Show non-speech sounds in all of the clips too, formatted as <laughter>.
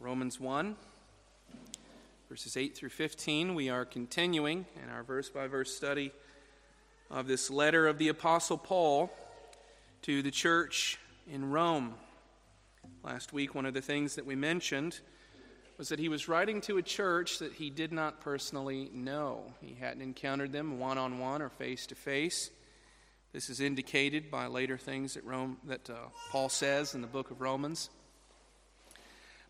Romans 1, verses 8 through 15. We are continuing in our verse by verse study of this letter of the Apostle Paul to the church in Rome. Last week, one of the things that we mentioned was that he was writing to a church that he did not personally know. He hadn't encountered them one on one or face to face. This is indicated by later things that, Rome, that uh, Paul says in the book of Romans.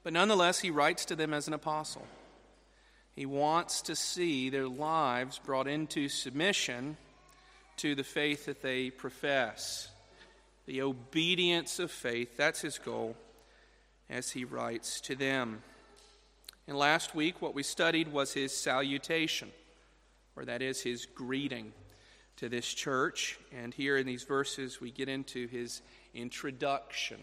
But nonetheless, he writes to them as an apostle. He wants to see their lives brought into submission to the faith that they profess. The obedience of faith, that's his goal as he writes to them. And last week, what we studied was his salutation, or that is his greeting to this church. And here in these verses, we get into his introduction.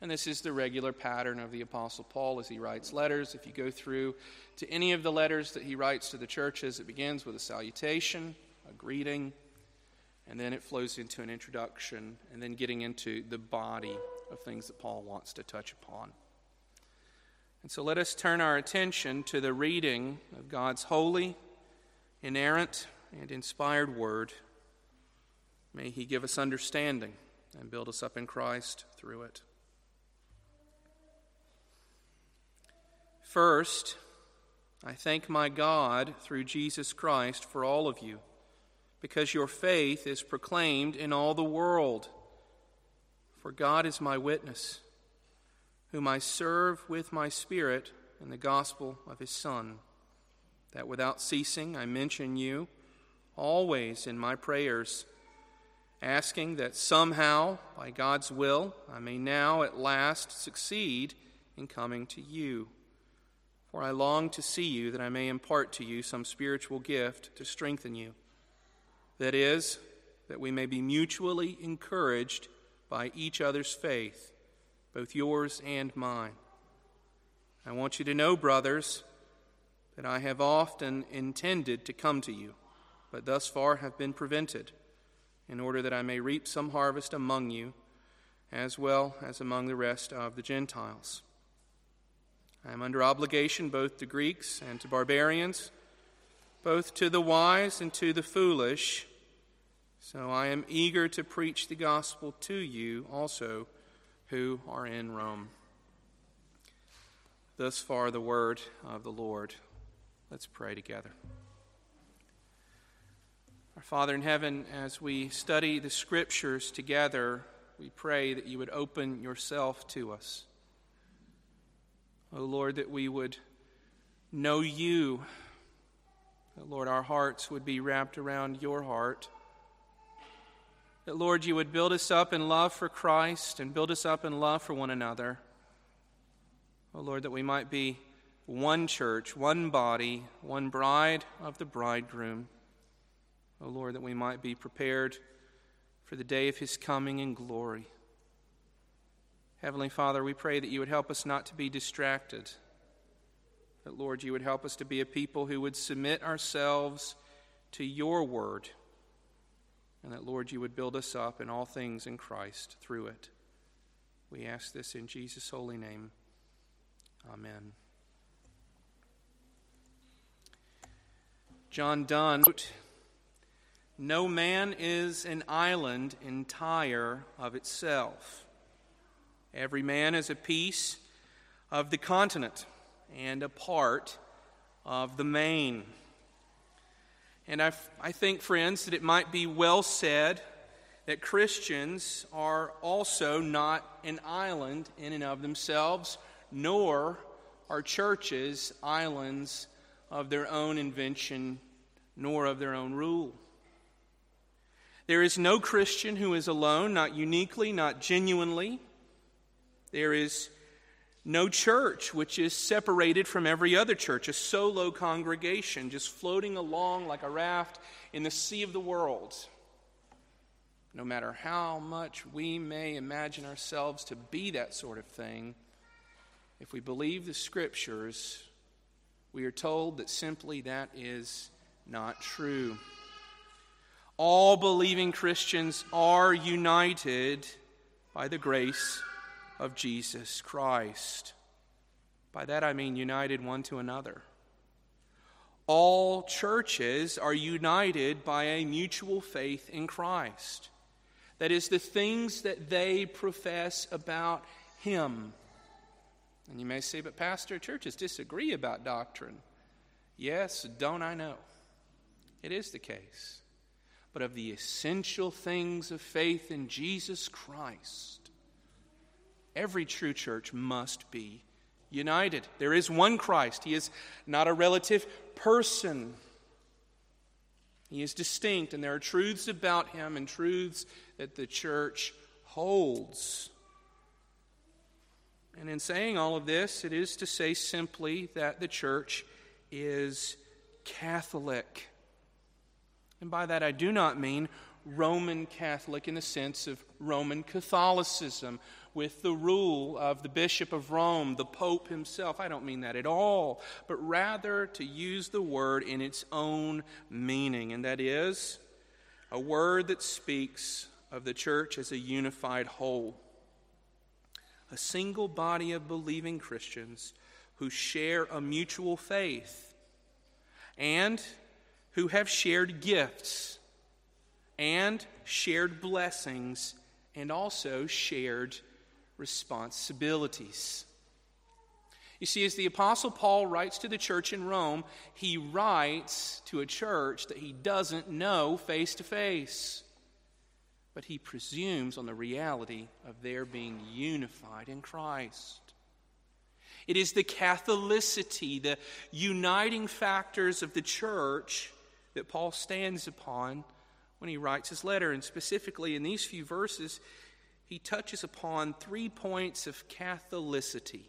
And this is the regular pattern of the Apostle Paul as he writes letters. If you go through to any of the letters that he writes to the churches, it begins with a salutation, a greeting, and then it flows into an introduction, and then getting into the body of things that Paul wants to touch upon. And so let us turn our attention to the reading of God's holy, inerrant, and inspired word. May he give us understanding and build us up in Christ through it. First, I thank my God through Jesus Christ for all of you, because your faith is proclaimed in all the world. For God is my witness, whom I serve with my Spirit in the gospel of his Son, that without ceasing I mention you always in my prayers, asking that somehow, by God's will, I may now at last succeed in coming to you. For I long to see you, that I may impart to you some spiritual gift to strengthen you. That is, that we may be mutually encouraged by each other's faith, both yours and mine. I want you to know, brothers, that I have often intended to come to you, but thus far have been prevented, in order that I may reap some harvest among you, as well as among the rest of the Gentiles. I am under obligation both to Greeks and to barbarians, both to the wise and to the foolish. So I am eager to preach the gospel to you also who are in Rome. Thus far, the word of the Lord. Let's pray together. Our Father in heaven, as we study the scriptures together, we pray that you would open yourself to us. Oh Lord, that we would know you. That, Lord, our hearts would be wrapped around your heart. That, Lord, you would build us up in love for Christ and build us up in love for one another. Oh Lord, that we might be one church, one body, one bride of the bridegroom. Oh Lord, that we might be prepared for the day of his coming in glory. Heavenly Father, we pray that you would help us not to be distracted. That, Lord, you would help us to be a people who would submit ourselves to your word. And that, Lord, you would build us up in all things in Christ through it. We ask this in Jesus' holy name. Amen. John Donne wrote, No man is an island entire of itself. Every man is a piece of the continent and a part of the main. And I, I think, friends, that it might be well said that Christians are also not an island in and of themselves, nor are churches islands of their own invention, nor of their own rule. There is no Christian who is alone, not uniquely, not genuinely. There is no church which is separated from every other church, a solo congregation just floating along like a raft in the sea of the world. No matter how much we may imagine ourselves to be that sort of thing, if we believe the scriptures, we are told that simply that is not true. All believing Christians are united by the grace of Jesus Christ. By that I mean united one to another. All churches are united by a mutual faith in Christ. That is, the things that they profess about Him. And you may say, but Pastor, churches disagree about doctrine. Yes, don't I know? It is the case. But of the essential things of faith in Jesus Christ, every true church must be united. There is one Christ. He is not a relative person. He is distinct, and there are truths about him and truths that the church holds. And in saying all of this, it is to say simply that the church is Catholic. And by that, I do not mean Roman Catholic in the sense of Roman Catholicism, with the rule of the Bishop of Rome, the Pope himself. I don't mean that at all, but rather to use the word in its own meaning, and that is a word that speaks of the church as a unified whole. A single body of believing Christians who share a mutual faith and who have shared gifts and shared blessings and also shared responsibilities. You see, as the Apostle Paul writes to the church in Rome, he writes to a church that he doesn't know face to face. But he presumes on the reality of their being unified in Christ. It is the Catholicity, the uniting factors of the church that Paul stands upon when he writes his letter. And specifically in these few verses, he touches upon three points of Catholicity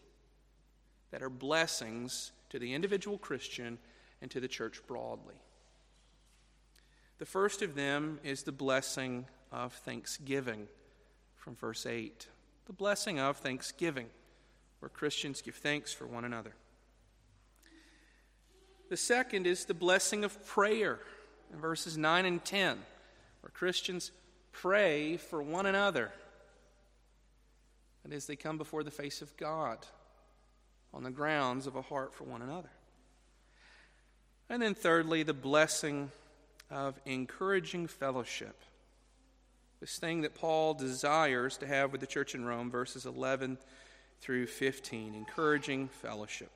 that are blessings to the individual Christian and to the church broadly. The first of them is the blessing of thanksgiving from verse 8. The blessing of thanksgiving, where Christians give thanks for one another. The second is the blessing of prayer in verses 9 and 10, where Christians pray for one another and as they come before the face of God on the grounds of a heart for one another. And then, thirdly, the blessing of encouraging fellowship. This thing that Paul desires to have with the church in Rome, verses 11 through 15, encouraging fellowship.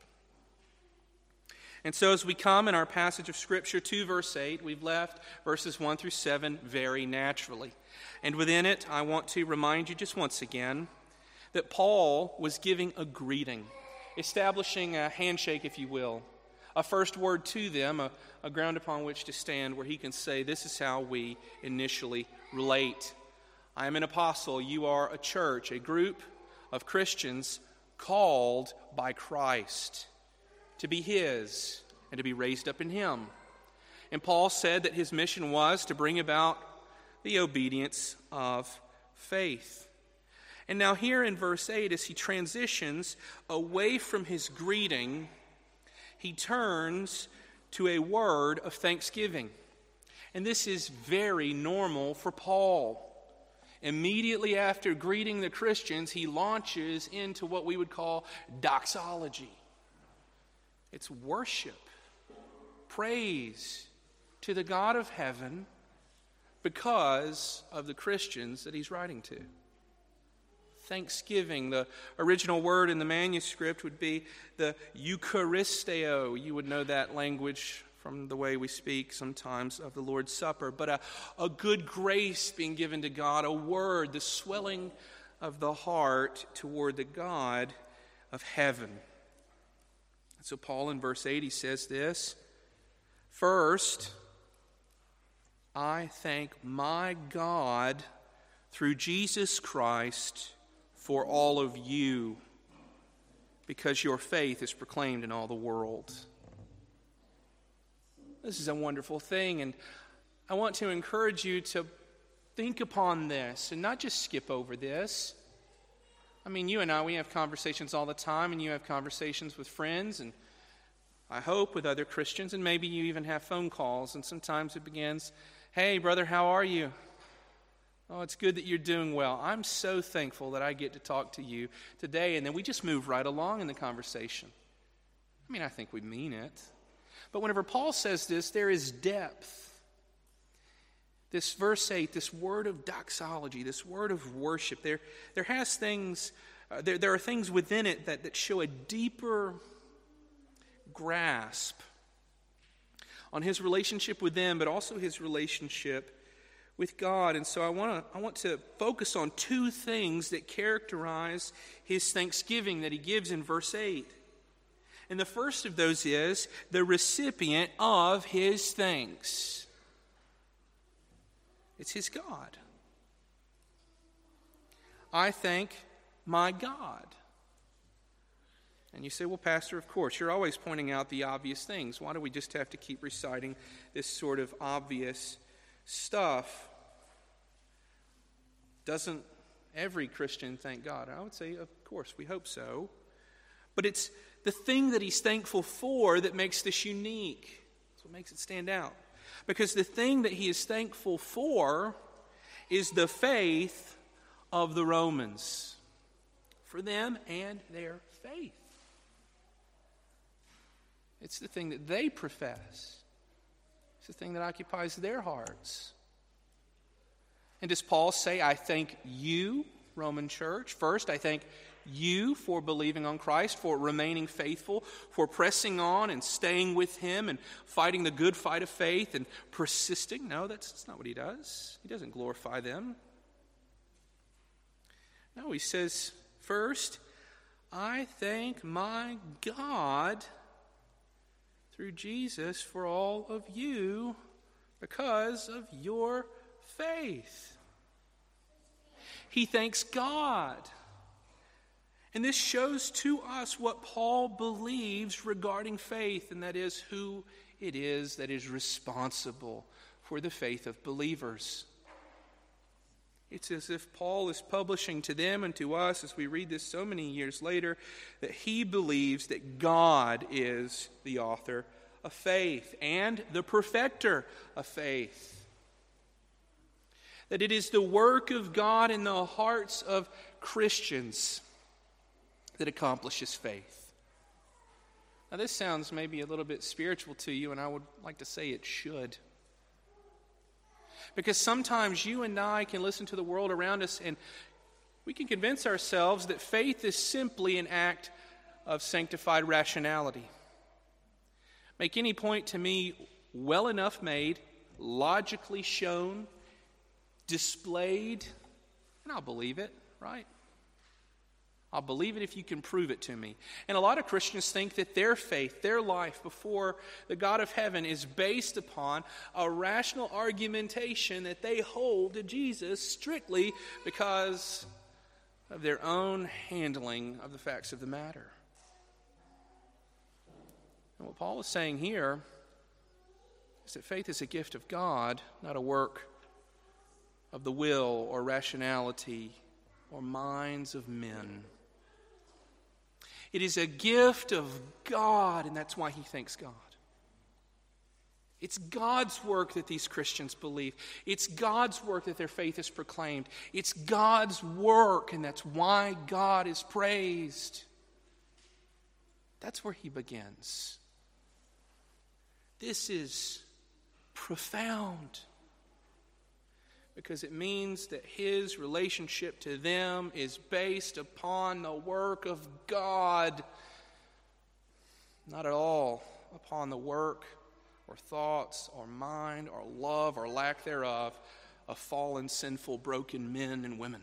And so, as we come in our passage of Scripture to verse 8, we've left verses 1 through 7 very naturally. And within it, I want to remind you just once again that Paul was giving a greeting, establishing a handshake, if you will, a first word to them, a, a ground upon which to stand where he can say, This is how we initially relate. I am an apostle. You are a church, a group of Christians called by Christ to be his and to be raised up in him. And Paul said that his mission was to bring about the obedience of faith. And now, here in verse 8, as he transitions away from his greeting, he turns to a word of thanksgiving. And this is very normal for Paul. Immediately after greeting the Christians, he launches into what we would call doxology it's worship, praise to the God of heaven because of the Christians that he's writing to thanksgiving. The original word in the manuscript would be the Eucharisteo. You would know that language from the way we speak sometimes of the Lord's Supper. But a, a good grace being given to God, a word, the swelling of the heart toward the God of heaven. so, Paul in verse 8, he says this First, I thank my God through Jesus Christ for all of you because your faith is proclaimed in all the world. This is a wonderful thing, and I want to encourage you to think upon this and not just skip over this. I mean, you and I, we have conversations all the time, and you have conversations with friends, and I hope with other Christians, and maybe you even have phone calls, and sometimes it begins, Hey, brother, how are you? Oh, it's good that you're doing well. I'm so thankful that I get to talk to you today. And then we just move right along in the conversation. I mean, I think we mean it. But whenever Paul says this, there is depth. This verse 8, this word of doxology, this word of worship, there, there has things, uh, there, there are things within it that, that show a deeper grasp on his relationship with them, but also his relationship with God. And so I want to I want to focus on two things that characterize his thanksgiving that he gives in verse 8. And the first of those is the recipient of his thanks. It's his God. I thank my God. And you say, well, Pastor, of course, you're always pointing out the obvious things. Why do we just have to keep reciting this sort of obvious stuff? Doesn't every Christian thank God? I would say, of course, we hope so. But it's the thing that he's thankful for that makes this unique. That's what makes it stand out. Because the thing that he is thankful for is the faith of the Romans, for them and their faith. It's the thing that they profess, it's the thing that occupies their hearts. And does Paul say, I thank you, Roman church? First, I thank you for believing on Christ, for remaining faithful, for pressing on and staying with Him and fighting the good fight of faith and persisting. No, that's, that's not what He does. He doesn't glorify them. No, He says, first, I thank my God through Jesus for all of you because of your faith. He thanks God. And this shows to us what Paul believes regarding faith, and that is who it is that is responsible for the faith of believers. It's as if Paul is publishing to them and to us, as we read this so many years later, that he believes that God is the author of faith and the perfecter of faith. That it is the work of God in the hearts of Christians that accomplishes faith. Now, this sounds maybe a little bit spiritual to you, and I would like to say it should. Because sometimes you and I can listen to the world around us and we can convince ourselves that faith is simply an act of sanctified rationality. Make any point to me well enough made, logically shown, displayed, and I'll believe it, right? I'll believe it if you can prove it to me. And a lot of Christians think that their faith, their life before the God of heaven is based upon a rational argumentation that they hold to Jesus strictly because of their own handling of the facts of the matter. And what Paul is saying here is that faith is a gift of God, not a work of the will or rationality or minds of men. It is a gift of God, and that's why he thanks God. It's God's work that these Christians believe. It's God's work that their faith is proclaimed. It's God's work, and that's why God is praised. That's where he begins. This is profound because it means that his relationship to them is based upon the work of God, not at all upon the work or thoughts or mind or love or lack thereof of fallen, sinful, broken men and women.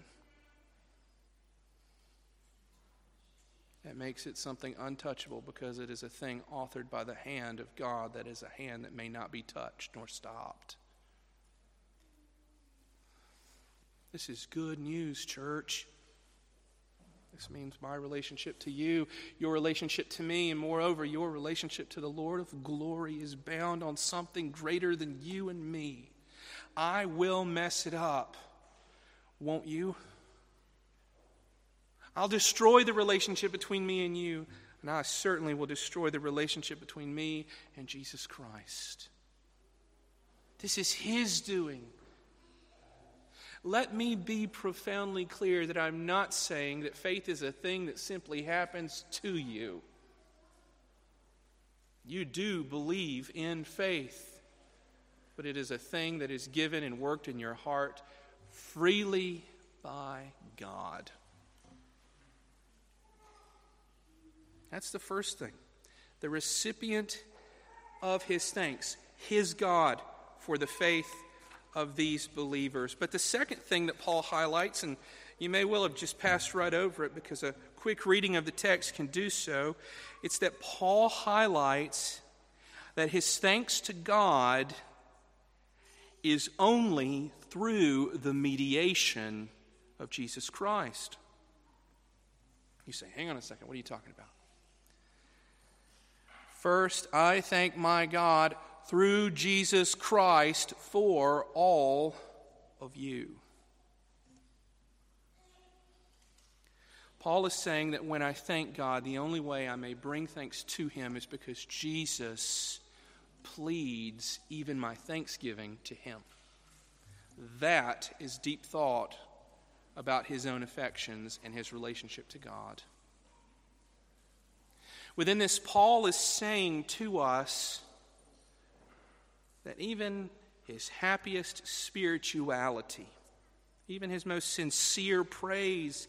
That makes it something untouchable because it is a thing authored by the hand of God that is a hand that may not be touched nor stopped. This is good news, church. This means my relationship to you, your relationship to me, and moreover, your relationship to the Lord of glory is bound on something greater than you and me. I will mess it up. Won't you? I'll destroy the relationship between me and you, and I certainly will destroy the relationship between me and Jesus Christ. This is His doing. Let me be profoundly clear that I'm not saying that faith is a thing that simply happens to you. You do believe in faith, but it is a thing that is given and worked in your heart freely by God. That's the first thing. The recipient of his thanks, his God, for the faith of these believers. But the second thing that Paul highlights, and you may well have just passed right over it because a quick reading of the text can do so, it's that Paul highlights that his thanks to God is only through the mediation of Jesus Christ. You say, hang on a second, what are you talking about? First, I thank my God through Jesus Christ for all of you. Paul is saying that when I thank God, the only way I may bring thanks to Him is because Jesus pleads even my thanksgiving to Him. That is deep thought about His own affections and His relationship to God. Within this, Paul is saying to us that even his happiest spirituality, even his most sincere praise,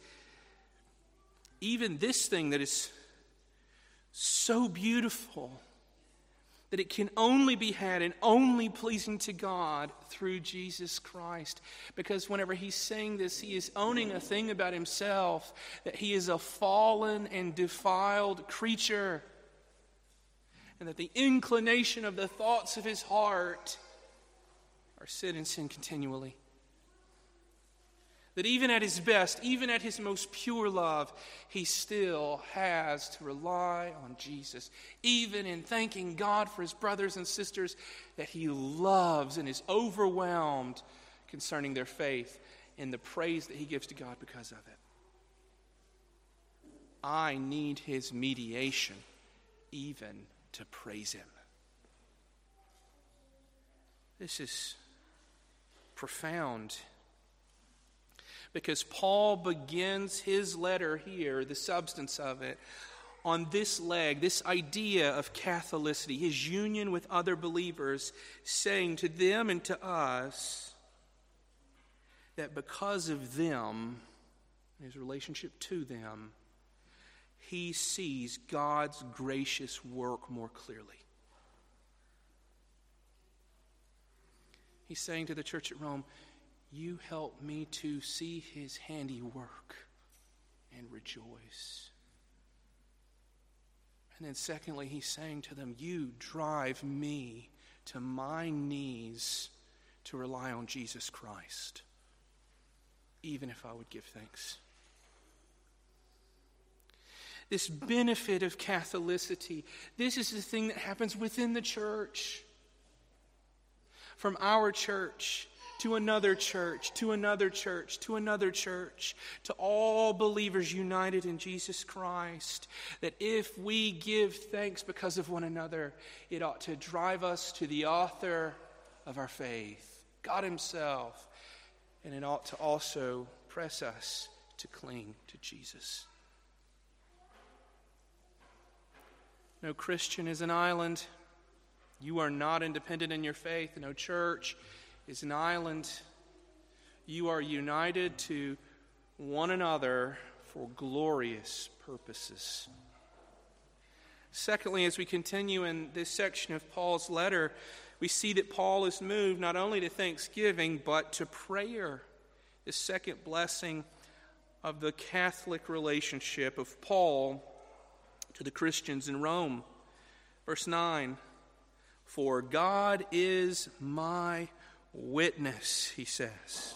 even this thing that is so beautiful that it can only be had and only pleasing to God through Jesus Christ. Because whenever he's saying this, he is owning a thing about himself that he is a fallen and defiled creature, and that the inclination of the thoughts of his heart are sin and sin continually. That even at his best, even at his most pure love, he still has to rely on Jesus. Even in thanking God for his brothers and sisters that he loves and is overwhelmed concerning their faith and the praise that he gives to God because of it. I need his mediation even to praise him. This is profound because Paul begins his letter here, the substance of it, on this leg, this idea of Catholicity, his union with other believers, saying to them and to us that because of them, his relationship to them, he sees God's gracious work more clearly. He's saying to the church at Rome, you help me to see his handiwork and rejoice. And then, secondly, he's saying to them, You drive me to my knees to rely on Jesus Christ, even if I would give thanks. This benefit of Catholicity, this is the thing that happens within the church. From our church, to another church, to another church, to another church, to all believers united in Jesus Christ, that if we give thanks because of one another, it ought to drive us to the author of our faith, God Himself, and it ought to also press us to cling to Jesus. No Christian is an island. You are not independent in your faith. No church is an island. You are united to one another for glorious purposes. Secondly, as we continue in this section of Paul's letter, we see that Paul is moved not only to thanksgiving, but to prayer. The second blessing of the Catholic relationship of Paul to the Christians in Rome. Verse 9 For God is my witness, he says.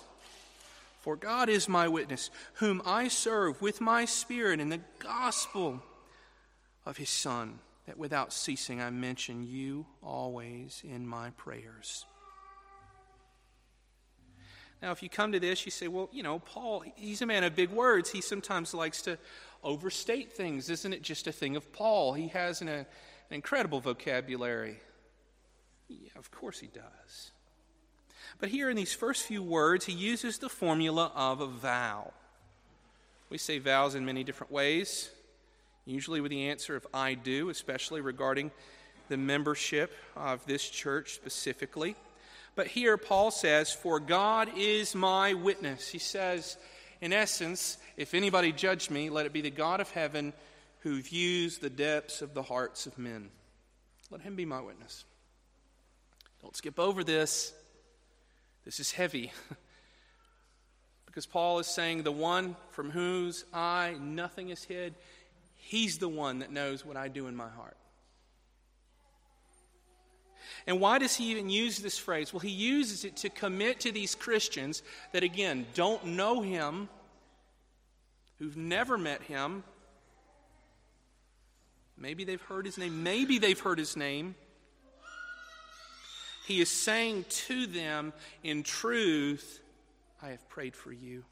For God is my witness, whom I serve with my spirit in the gospel of his Son, that without ceasing I mention you always in my prayers. Now, if you come to this, you say, well, you know, Paul, he's a man of big words. He sometimes likes to overstate things. Isn't it just a thing of Paul? He has an, an incredible vocabulary. Yeah, of course he does. But here in these first few words, he uses the formula of a vow. We say vows in many different ways, usually with the answer of I do, especially regarding the membership of this church specifically. But here Paul says, For God is my witness. He says, in essence, if anybody judge me, let it be the God of heaven who views the depths of the hearts of men. Let him be my witness. Don't skip over this. This is heavy. <laughs> because Paul is saying, The one from whose eye nothing is hid, he's the one that knows what I do in my heart. And why does he even use this phrase? Well, he uses it to commit to these Christians that, again, don't know him, who've never met him. Maybe they've heard his name. Maybe they've heard his name. He is saying to them, in truth, I have prayed for you.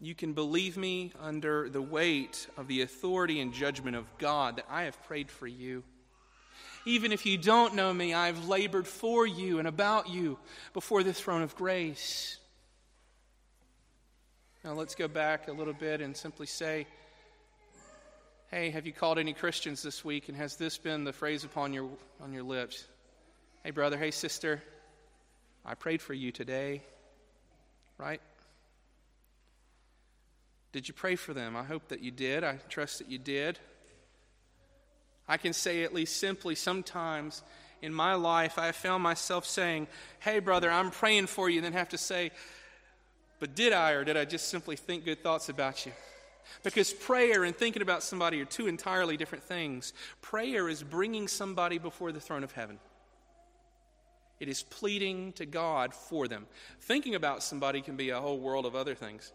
You can believe me under the weight of the authority and judgment of God that I have prayed for you. Even if you don't know me, I've labored for you and about you before the throne of grace. Now let's go back a little bit and simply say, Hey, have you called any Christians this week? And has this been the phrase upon your, on your lips? Hey, brother, hey, sister, I prayed for you today, right? Did you pray for them? I hope that you did. I trust that you did. I can say at least simply sometimes in my life I have found myself saying, Hey, brother, I'm praying for you, and then have to say, But did I, or did I just simply think good thoughts about you? Because prayer and thinking about somebody are two entirely different things. Prayer is bringing somebody before the throne of heaven. It is pleading to God for them. Thinking about somebody can be a whole world of other things.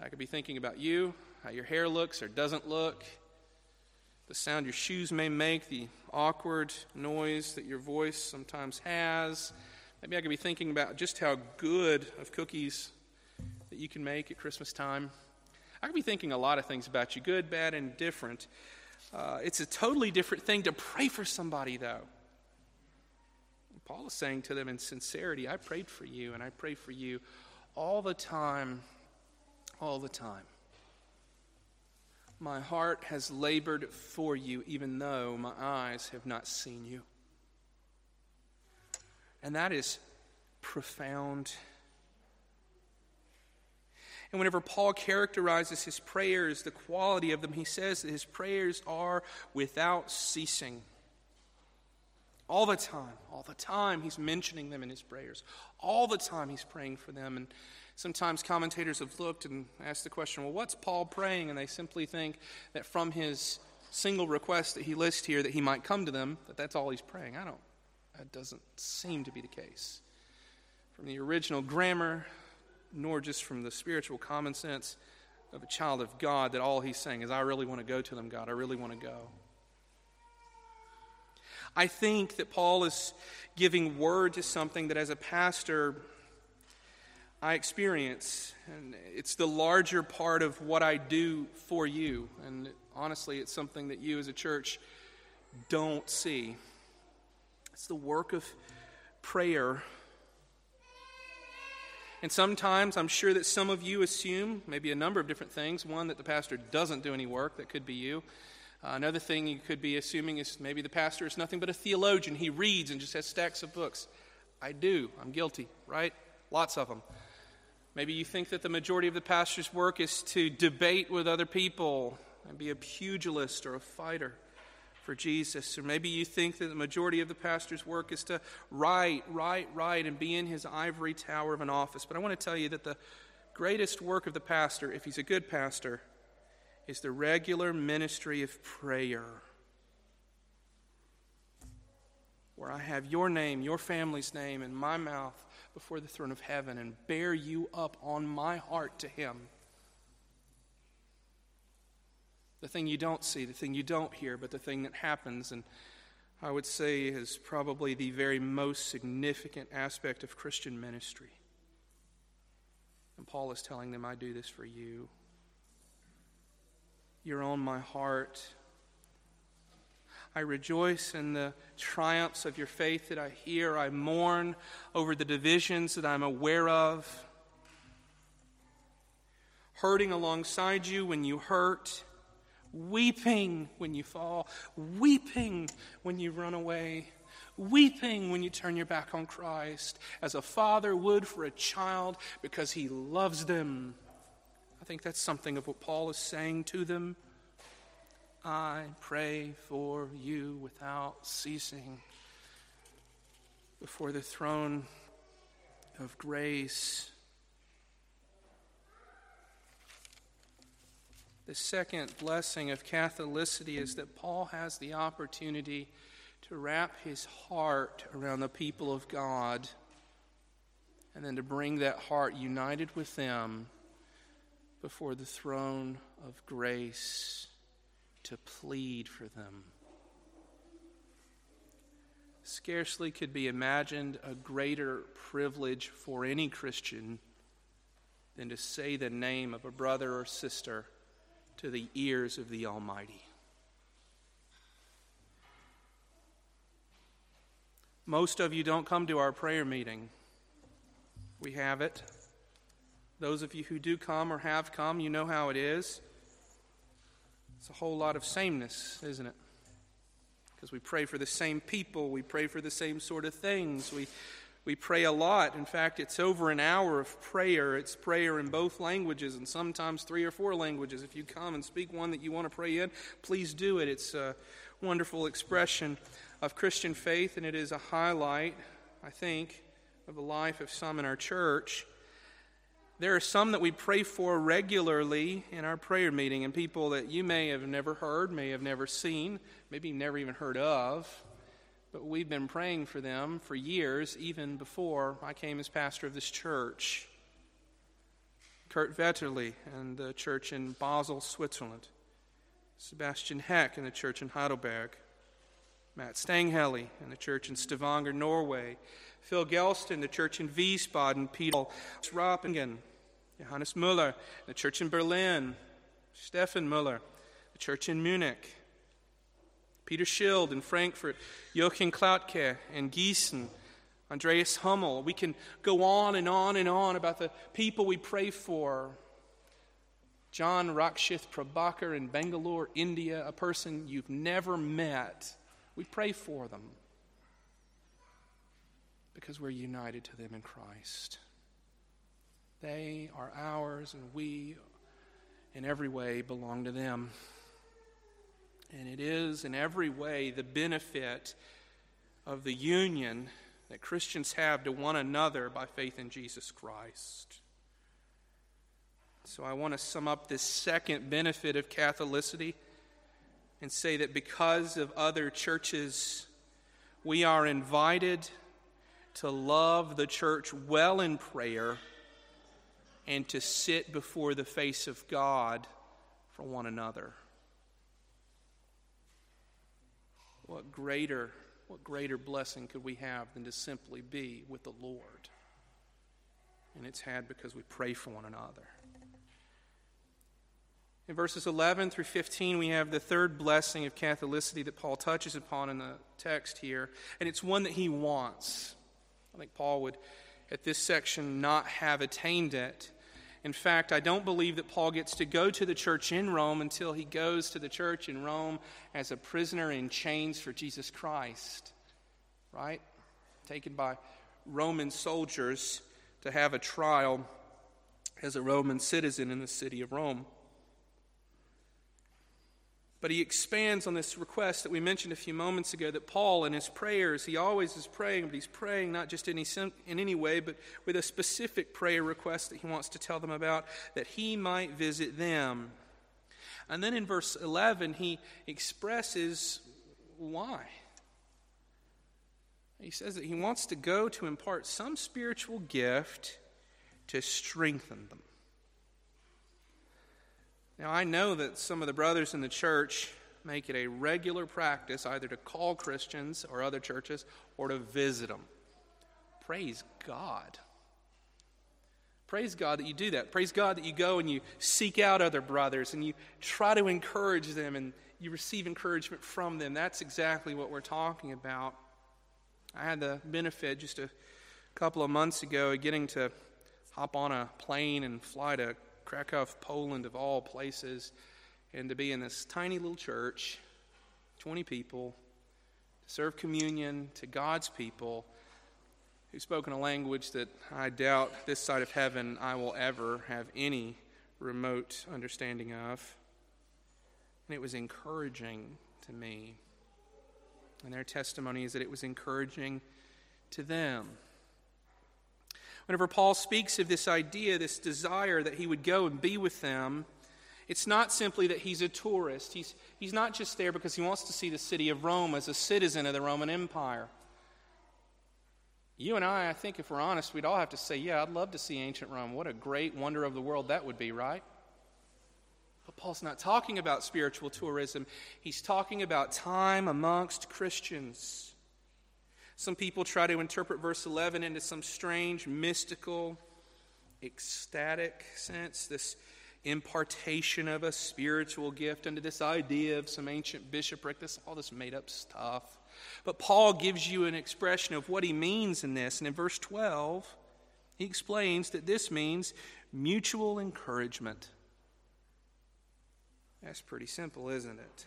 I could be thinking about you, how your hair looks or doesn't look, the sound your shoes may make, the awkward noise that your voice sometimes has. Maybe I could be thinking about just how good of cookies that you can make at Christmas time. I could be thinking a lot of things about you, good, bad, and different. Uh, it's a totally different thing to pray for somebody, though. Paul is saying to them in sincerity, I prayed for you, and I pray for you all the time, all the time. My heart has labored for you, even though my eyes have not seen you. And that is profound and whenever Paul characterizes his prayers, the quality of them, he says that his prayers are without ceasing. All the time, all the time, he's mentioning them in his prayers. All the time, he's praying for them. And sometimes commentators have looked and asked the question, well, what's Paul praying? And they simply think that from his single request that he lists here that he might come to them, that that's all he's praying. I don't, that doesn't seem to be the case. From the original grammar, nor just from the spiritual common sense of a child of God that all he's saying is, I really want to go to them, God. I really want to go. I think that Paul is giving word to something that as a pastor I experience. And it's the larger part of what I do for you. And honestly, it's something that you as a church don't see. It's the work of prayer and sometimes I'm sure that some of you assume maybe a number of different things. One, that the pastor doesn't do any work, that could be you. Uh, another thing you could be assuming is maybe the pastor is nothing but a theologian. He reads and just has stacks of books. I do. I'm guilty, right? Lots of them. Maybe you think that the majority of the pastor's work is to debate with other people and be a pugilist or a fighter for Jesus. Or maybe you think that the majority of the pastor's work is to write, write, write, and be in his ivory tower of an office. But I want to tell you that the greatest work of the pastor, if he's a good pastor, is the regular ministry of prayer. Where I have your name, your family's name, in my mouth before the throne of heaven and bear you up on my heart to him the thing you don't see, the thing you don't hear, but the thing that happens. And I would say is probably the very most significant aspect of Christian ministry. And Paul is telling them, I do this for you. You're on my heart. I rejoice in the triumphs of your faith that I hear. I mourn over the divisions that I'm aware of. Hurting alongside you when you hurt, weeping when you fall, weeping when you run away, weeping when you turn your back on Christ, as a father would for a child because he loves them. I think that's something of what Paul is saying to them. I pray for you without ceasing before the throne of grace. The second blessing of Catholicity is that Paul has the opportunity to wrap his heart around the people of God and then to bring that heart united with them before the throne of grace to plead for them. Scarcely could be imagined a greater privilege for any Christian than to say the name of a brother or sister to the ears of the Almighty. Most of you don't come to our prayer meeting. We have it. Those of you who do come or have come, you know how it is. It's a whole lot of sameness, isn't it? Because we pray for the same people, we pray for the same sort of things. We, we pray a lot. In fact, it's over an hour of prayer. It's prayer in both languages and sometimes three or four languages. If you come and speak one that you want to pray in, please do it. It's a wonderful expression of Christian faith, and it is a highlight, I think, of the life of some in our church. There are some that we pray for regularly in our prayer meeting, and people that you may have never heard, may have never seen, maybe never even heard of. But we've been praying for them for years, even before I came as pastor of this church. Kurt Vetterli and the church in Basel, Switzerland. Sebastian Heck and the church in Heidelberg. Matt Stanghelle and the church in Stavanger, Norway. Phil Gelston, the church in Wiesbaden, Peter Rappingen, Johannes Müller, the church in Berlin, Stefan Müller, the church in Munich, Peter Schild in Frankfurt, Joachim Klautke in Gießen, Andreas Hummel. We can go on and on and on about the people we pray for. John Rakshith Prabhakar in Bangalore, India, a person you've never met. We pray for them because we're united to them in Christ. They are ours, and we, in every way, belong to them. And it is, in every way, the benefit of the union that Christians have to one another by faith in Jesus Christ. So I want to sum up this second benefit of Catholicity and say that because of other churches, we are invited to love the church well in prayer and to sit before the face of God for one another. What greater, what greater blessing could we have than to simply be with the Lord? And it's had because we pray for one another. In verses 11 through 15, we have the third blessing of Catholicity that Paul touches upon in the text here, and it's one that he wants. I think Paul would, at this section, not have attained it. In fact, I don't believe that Paul gets to go to the church in Rome until he goes to the church in Rome as a prisoner in chains for Jesus Christ, right? Taken by Roman soldiers to have a trial as a Roman citizen in the city of Rome. But he expands on this request that we mentioned a few moments ago that Paul, in his prayers, he always is praying, but he's praying not just in any, in any way, but with a specific prayer request that he wants to tell them about, that he might visit them. And then in verse 11, he expresses why. He says that he wants to go to impart some spiritual gift to strengthen them. Now, I know that some of the brothers in the church make it a regular practice either to call Christians or other churches or to visit them. Praise God. Praise God that you do that. Praise God that you go and you seek out other brothers and you try to encourage them and you receive encouragement from them. That's exactly what we're talking about. I had the benefit just a couple of months ago of getting to hop on a plane and fly to Krakow, Poland, of all places, and to be in this tiny little church, 20 people, to serve communion to God's people who spoke in a language that I doubt this side of heaven I will ever have any remote understanding of. And it was encouraging to me. And their testimony is that it was encouraging to them. Whenever Paul speaks of this idea, this desire that he would go and be with them, it's not simply that he's a tourist. He's, he's not just there because he wants to see the city of Rome as a citizen of the Roman Empire. You and I, I think if we're honest, we'd all have to say, yeah, I'd love to see ancient Rome. What a great wonder of the world that would be, right? But Paul's not talking about spiritual tourism, he's talking about time amongst Christians. Some people try to interpret verse 11 into some strange, mystical, ecstatic sense, this impartation of a spiritual gift into this idea of some ancient bishopric, this all this made up stuff. But Paul gives you an expression of what he means in this. And in verse 12, he explains that this means mutual encouragement. That's pretty simple, isn't it?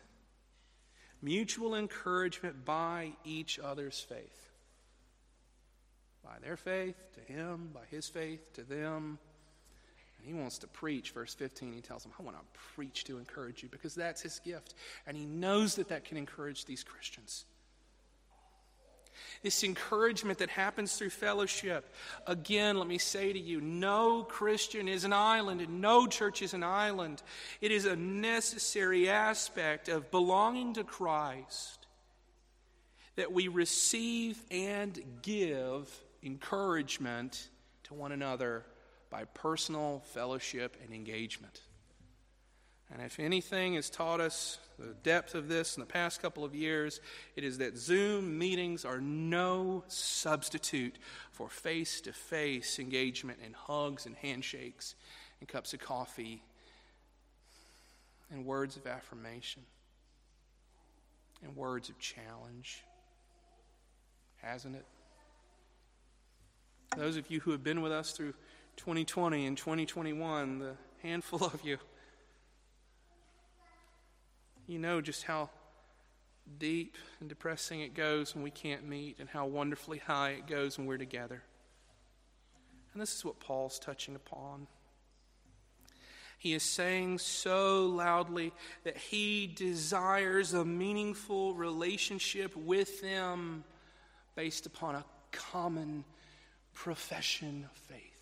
Mutual encouragement by each other's faith. By their faith to him, by his faith to them. And he wants to preach. Verse 15, he tells them, I want to preach to encourage you because that's his gift. And he knows that that can encourage these Christians. This encouragement that happens through fellowship. Again, let me say to you no Christian is an island, and no church is an island. It is a necessary aspect of belonging to Christ that we receive and give encouragement to one another by personal fellowship and engagement. And if anything has taught us the depth of this in the past couple of years, it is that Zoom meetings are no substitute for face to face engagement and hugs and handshakes and cups of coffee and words of affirmation and words of challenge. Hasn't it? Those of you who have been with us through 2020 and 2021, the handful <laughs> of you you know just how deep and depressing it goes when we can't meet, and how wonderfully high it goes when we're together. And this is what Paul's touching upon. He is saying so loudly that he desires a meaningful relationship with them based upon a common profession of faith.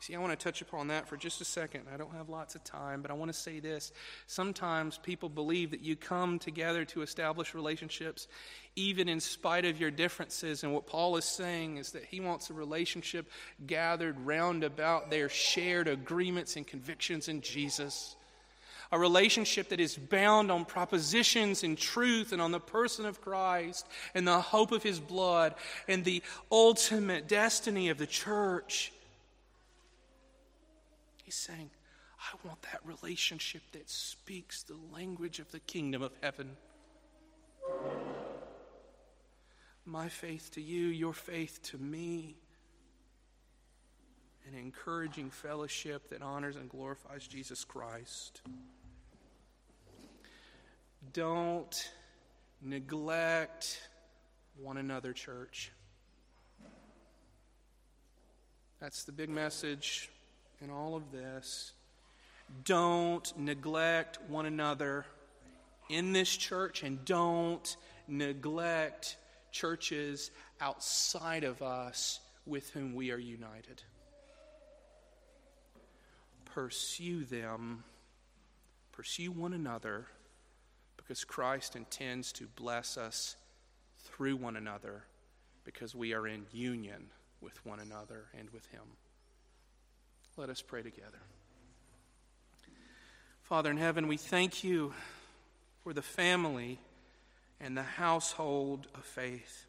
See, I want to touch upon that for just a second. I don't have lots of time, but I want to say this. Sometimes people believe that you come together to establish relationships even in spite of your differences. And what Paul is saying is that he wants a relationship gathered round about their shared agreements and convictions in Jesus. A relationship that is bound on propositions and truth and on the person of Christ and the hope of his blood and the ultimate destiny of the church. He's saying, I want that relationship that speaks the language of the kingdom of heaven. My faith to you, your faith to me. An encouraging fellowship that honors and glorifies Jesus Christ. Don't neglect one another, church. That's the big message in all of this. Don't neglect one another in this church and don't neglect churches outside of us with whom we are united. Pursue them, pursue one another, because Christ intends to bless us through one another, because we are in union with one another and with Him. Let us pray together. Father in heaven, we thank you for the family and the household of faith.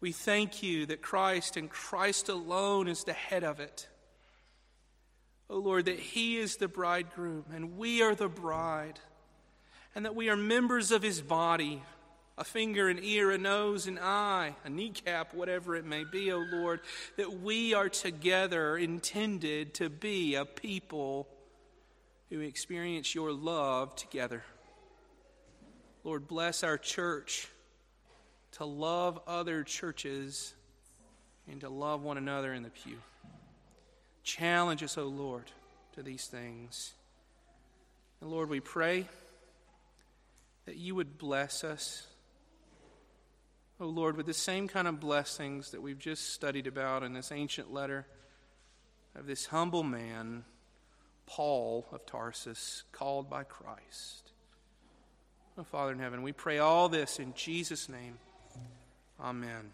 We thank you that Christ and Christ alone is the head of it. O Lord, that He is the bridegroom and we are the bride, and that we are members of His body a finger, an ear, a nose, an eye, a kneecap, whatever it may be, O Lord, that we are together intended to be a people who experience your love together. Lord, bless our church to love other churches and to love one another in the pew. Challenge us, O Lord, to these things. And Lord, we pray that you would bless us. O Lord, with the same kind of blessings that we've just studied about in this ancient letter of this humble man, Paul of Tarsus, called by Christ. Oh, Father in heaven, we pray all this in Jesus' name. Amen.